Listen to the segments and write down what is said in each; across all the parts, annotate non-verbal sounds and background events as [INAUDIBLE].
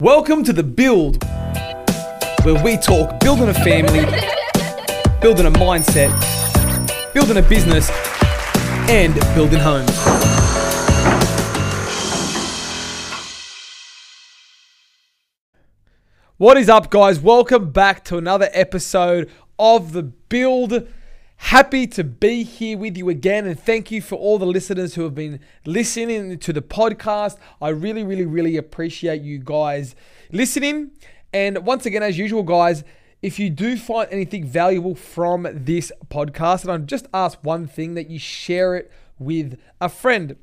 Welcome to the Build, where we talk building a family, [LAUGHS] building a mindset, building a business, and building homes. What is up, guys? Welcome back to another episode of the Build. Happy to be here with you again, and thank you for all the listeners who have been listening to the podcast. I really, really, really appreciate you guys listening. And once again, as usual, guys, if you do find anything valuable from this podcast, and I just ask one thing that you share it with a friend.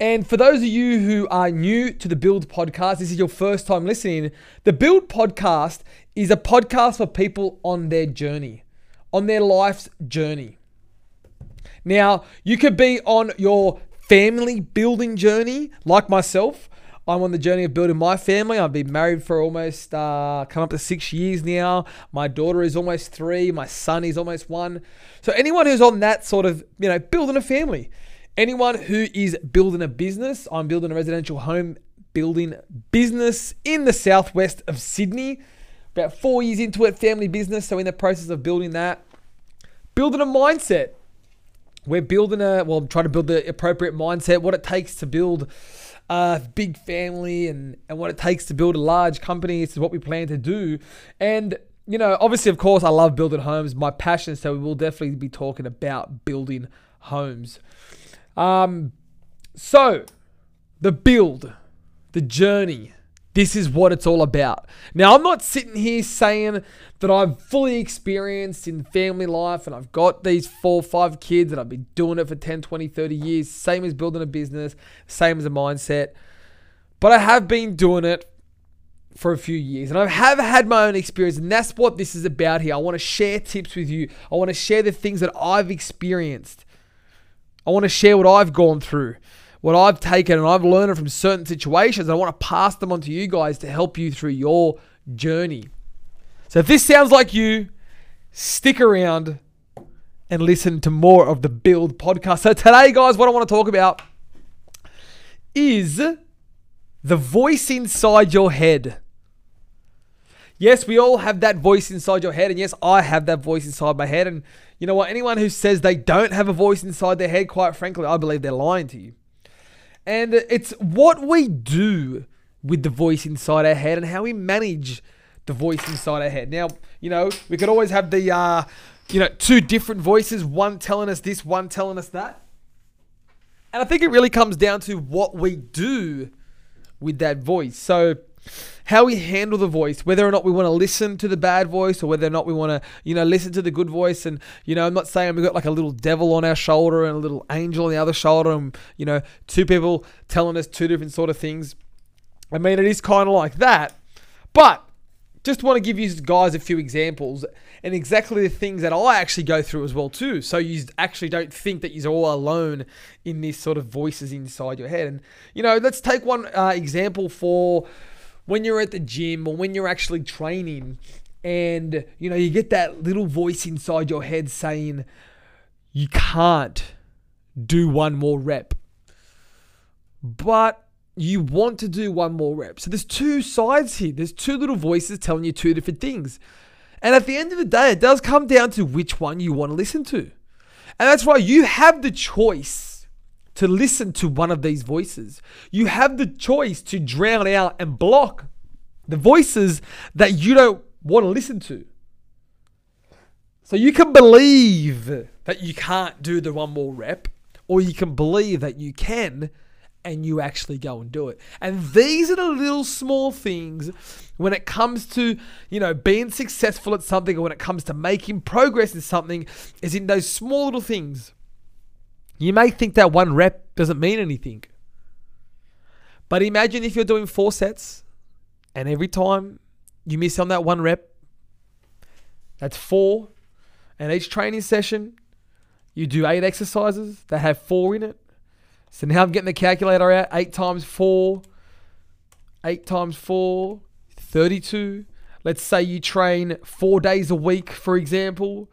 And for those of you who are new to the Build podcast, this is your first time listening. The Build podcast is a podcast for people on their journey, on their life's journey. Now, you could be on your family building journey, like myself. I'm on the journey of building my family. I've been married for almost uh, come up to six years now. My daughter is almost three. My son is almost one. So anyone who's on that sort of, you know, building a family, anyone who is building a business, I'm building a residential home building business in the southwest of Sydney. About four years into it, family business. So in the process of building that, building a mindset. We're building a well, trying to build the appropriate mindset, what it takes to build a big family and, and what it takes to build a large company. This is what we plan to do. And, you know, obviously, of course, I love building homes, my passion. So we will definitely be talking about building homes. Um, so the build, the journey, this is what it's all about. Now, I'm not sitting here saying that I'm fully experienced in family life and I've got these four five kids and I've been doing it for 10, 20, 30 years, same as building a business, same as a mindset. But I have been doing it for a few years and I have had my own experience and that's what this is about here. I want to share tips with you. I want to share the things that I've experienced. I want to share what I've gone through what I've taken and I've learned from certain situations. I want to pass them on to you guys to help you through your journey. So if this sounds like you, stick around and listen to more of the Build podcast. So today, guys, what I want to talk about is the voice inside your head. Yes, we all have that voice inside your head, and yes, I have that voice inside my head. And you know what? Anyone who says they don't have a voice inside their head, quite frankly, I believe they're lying to you. And it's what we do with the voice inside our head and how we manage the voice inside our head. Now, you know, we could always have the, uh, you know, two different voices, one telling us this, one telling us that. And I think it really comes down to what we do with that voice. So, how we handle the voice, whether or not we want to listen to the bad voice or whether or not we want to, you know, listen to the good voice. And, you know, I'm not saying we've got like a little devil on our shoulder and a little angel on the other shoulder and, you know, two people telling us two different sort of things. I mean, it is kind of like that. But just want to give you guys a few examples and exactly the things that I actually go through as well too. So you actually don't think that you're all alone in this sort of voices inside your head. And you know, let's take one uh, example for when you're at the gym or when you're actually training and you know you get that little voice inside your head saying you can't do one more rep. But you want to do one more rep. So there's two sides here. There's two little voices telling you two different things. And at the end of the day it does come down to which one you want to listen to. And that's why you have the choice to listen to one of these voices. You have the choice to drown out and block the voices that you don't want to listen to. So you can believe that you can't do the one more rep, or you can believe that you can and you actually go and do it. And these are the little small things when it comes to, you know, being successful at something or when it comes to making progress in something is in those small little things you may think that one rep doesn't mean anything. But imagine if you're doing four sets and every time you miss on that one rep, that's four. And each training session, you do eight exercises that have four in it. So now I'm getting the calculator out. Eight times four, eight times four, 32. Let's say you train four days a week, for example.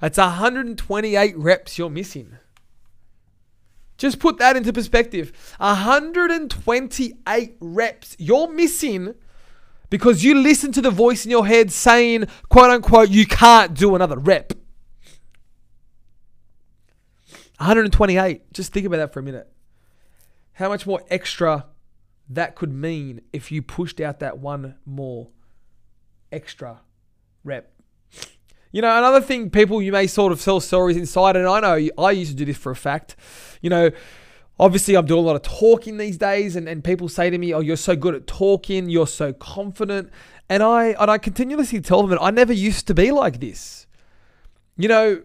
That's 128 reps you're missing. Just put that into perspective. 128 reps you're missing because you listen to the voice in your head saying, quote unquote, you can't do another rep. 128. Just think about that for a minute. How much more extra that could mean if you pushed out that one more extra rep. You know, another thing, people, you may sort of tell stories inside, and I know I used to do this for a fact. You know, obviously, I'm doing a lot of talking these days, and, and people say to me, Oh, you're so good at talking, you're so confident. And I, and I continuously tell them that I never used to be like this. You know,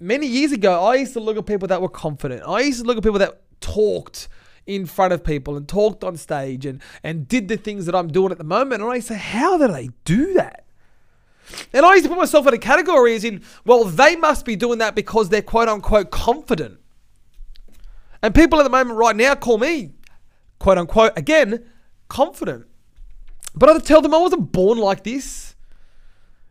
many years ago, I used to look at people that were confident, I used to look at people that talked in front of people and talked on stage and, and did the things that I'm doing at the moment. And I say, how do they do that? And I used to put myself in a category as in, well, they must be doing that because they're quote unquote confident. And people at the moment right now call me, quote unquote, again, confident. But I tell them I wasn't born like this.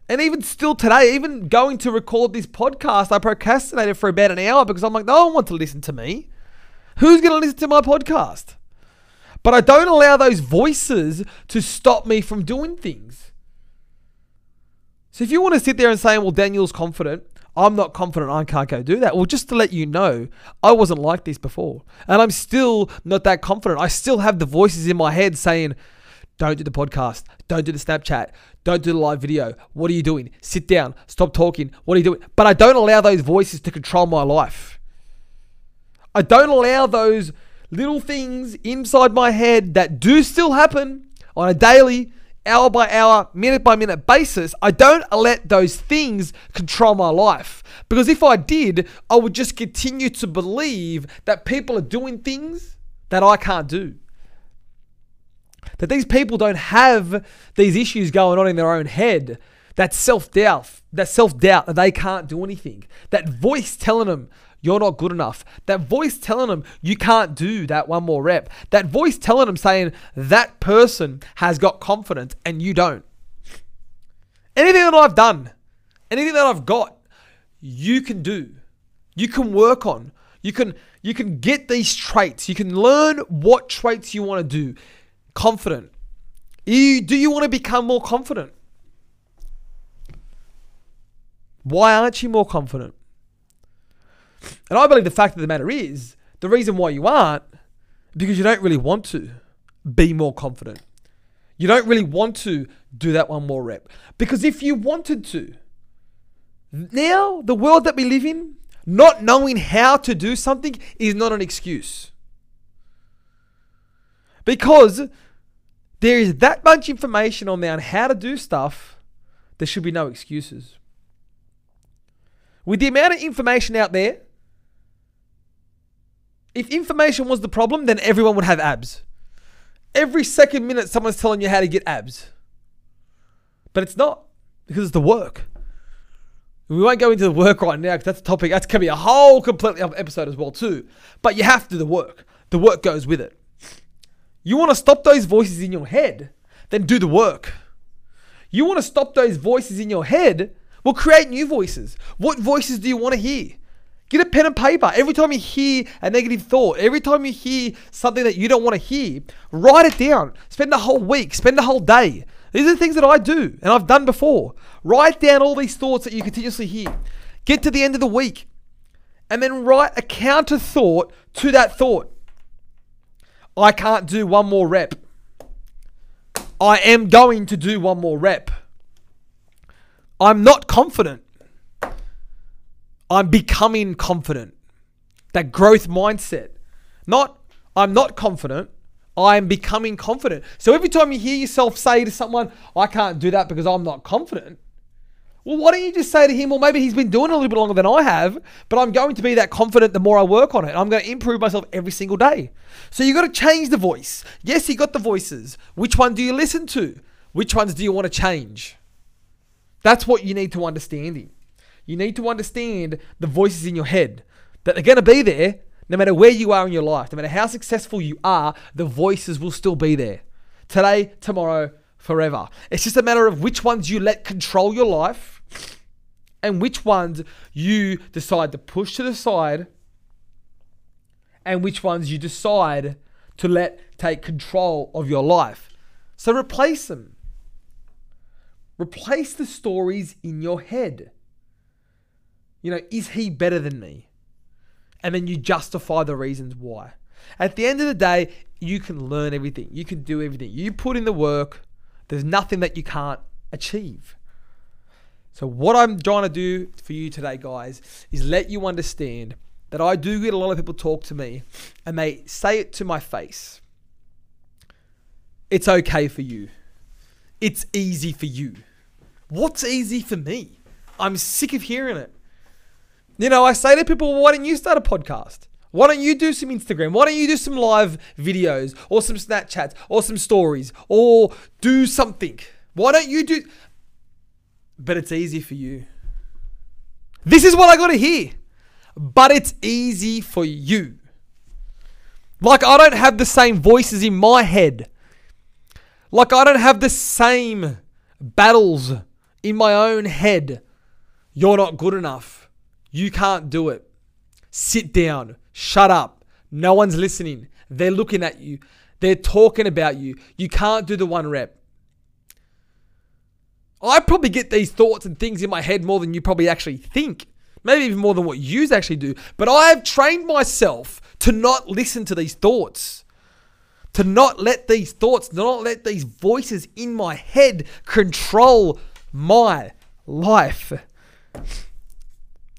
And even still today, even going to record this podcast, I procrastinated for about an hour because I'm like, no one wants to listen to me. Who's going to listen to my podcast? But I don't allow those voices to stop me from doing things. So if you want to sit there and say, well, Daniel's confident, I'm not confident I can't go do that. Well, just to let you know, I wasn't like this before. And I'm still not that confident. I still have the voices in my head saying, don't do the podcast. Don't do the Snapchat. Don't do the live video. What are you doing? Sit down. Stop talking. What are you doing? But I don't allow those voices to control my life. I don't allow those little things inside my head that do still happen on a daily, hour by hour, minute by minute basis. I don't let those things control my life. Because if I did, I would just continue to believe that people are doing things that I can't do. That these people don't have these issues going on in their own head. That self doubt, that self doubt that they can't do anything. That voice telling them, you're not good enough. That voice telling them you can't do that one more rep. That voice telling them saying that person has got confidence and you don't. Anything that I've done, anything that I've got, you can do. You can work on. You can you can get these traits. You can learn what traits you want to do. Confident. Do you want to become more confident? Why aren't you more confident? And I believe the fact of the matter is, the reason why you aren't, because you don't really want to be more confident. You don't really want to do that one more rep. Because if you wanted to, now the world that we live in, not knowing how to do something is not an excuse. Because there is that much information on there on how to do stuff, there should be no excuses. With the amount of information out there, if information was the problem, then everyone would have abs. Every second minute, someone's telling you how to get abs. But it's not because it's the work. We won't go into the work right now because that's a topic. That's going to be a whole completely other episode as well too. But you have to do the work. The work goes with it. You want to stop those voices in your head, then do the work. You want to stop those voices in your head, well, create new voices. What voices do you want to hear? Get a pen and paper. Every time you hear a negative thought, every time you hear something that you don't want to hear, write it down. Spend a whole week, spend a whole day. These are the things that I do and I've done before. Write down all these thoughts that you continuously hear. Get to the end of the week and then write a counter thought to that thought. I can't do one more rep. I am going to do one more rep. I'm not confident. I'm becoming confident. That growth mindset. Not, I'm not confident. I'm becoming confident. So every time you hear yourself say to someone, I can't do that because I'm not confident, well, why don't you just say to him, well, maybe he's been doing it a little bit longer than I have, but I'm going to be that confident the more I work on it. I'm going to improve myself every single day. So you've got to change the voice. Yes, you got the voices. Which one do you listen to? Which ones do you want to change? That's what you need to understand you need to understand the voices in your head that are going to be there no matter where you are in your life, no matter how successful you are, the voices will still be there. Today, tomorrow, forever. It's just a matter of which ones you let control your life and which ones you decide to push to the side and which ones you decide to let take control of your life. So replace them. Replace the stories in your head. You know, is he better than me? And then you justify the reasons why. At the end of the day, you can learn everything. You can do everything. You put in the work. There's nothing that you can't achieve. So, what I'm trying to do for you today, guys, is let you understand that I do get a lot of people talk to me and they say it to my face. It's okay for you. It's easy for you. What's easy for me? I'm sick of hearing it. You know, I say to people, well, why don't you start a podcast? Why don't you do some Instagram? Why don't you do some live videos or some Snapchats or some stories or do something? Why don't you do. But it's easy for you. This is what I got to hear. But it's easy for you. Like, I don't have the same voices in my head. Like, I don't have the same battles in my own head. You're not good enough. You can't do it. Sit down. Shut up. No one's listening. They're looking at you. They're talking about you. You can't do the one rep. I probably get these thoughts and things in my head more than you probably actually think. Maybe even more than what you actually do. But I have trained myself to not listen to these thoughts. To not let these thoughts, not let these voices in my head control my life.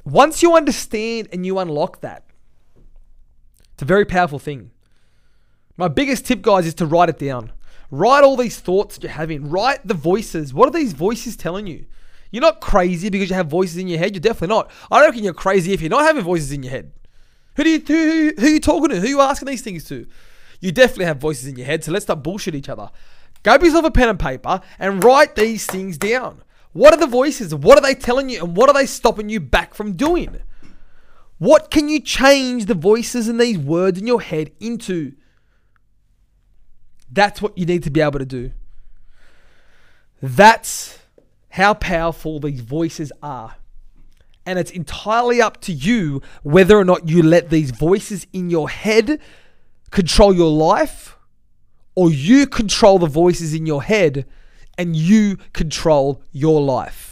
Once you understand and you unlock that, it's a very powerful thing. My biggest tip, guys, is to write it down. Write all these thoughts that you're having. Write the voices. What are these voices telling you? You're not crazy because you have voices in your head. You're definitely not. I reckon you're crazy if you're not having voices in your head. Who do you who, who, are you talking to? Who are you asking these things to? You definitely have voices in your head. So let's stop bullshit each other. Grab yourself a pen and paper and write these things down. What are the voices? What are they telling you? And what are they stopping you back from doing? What can you change the voices and these words in your head into? That's what you need to be able to do. That's how powerful these voices are. And it's entirely up to you whether or not you let these voices in your head control your life or you control the voices in your head and you control your life.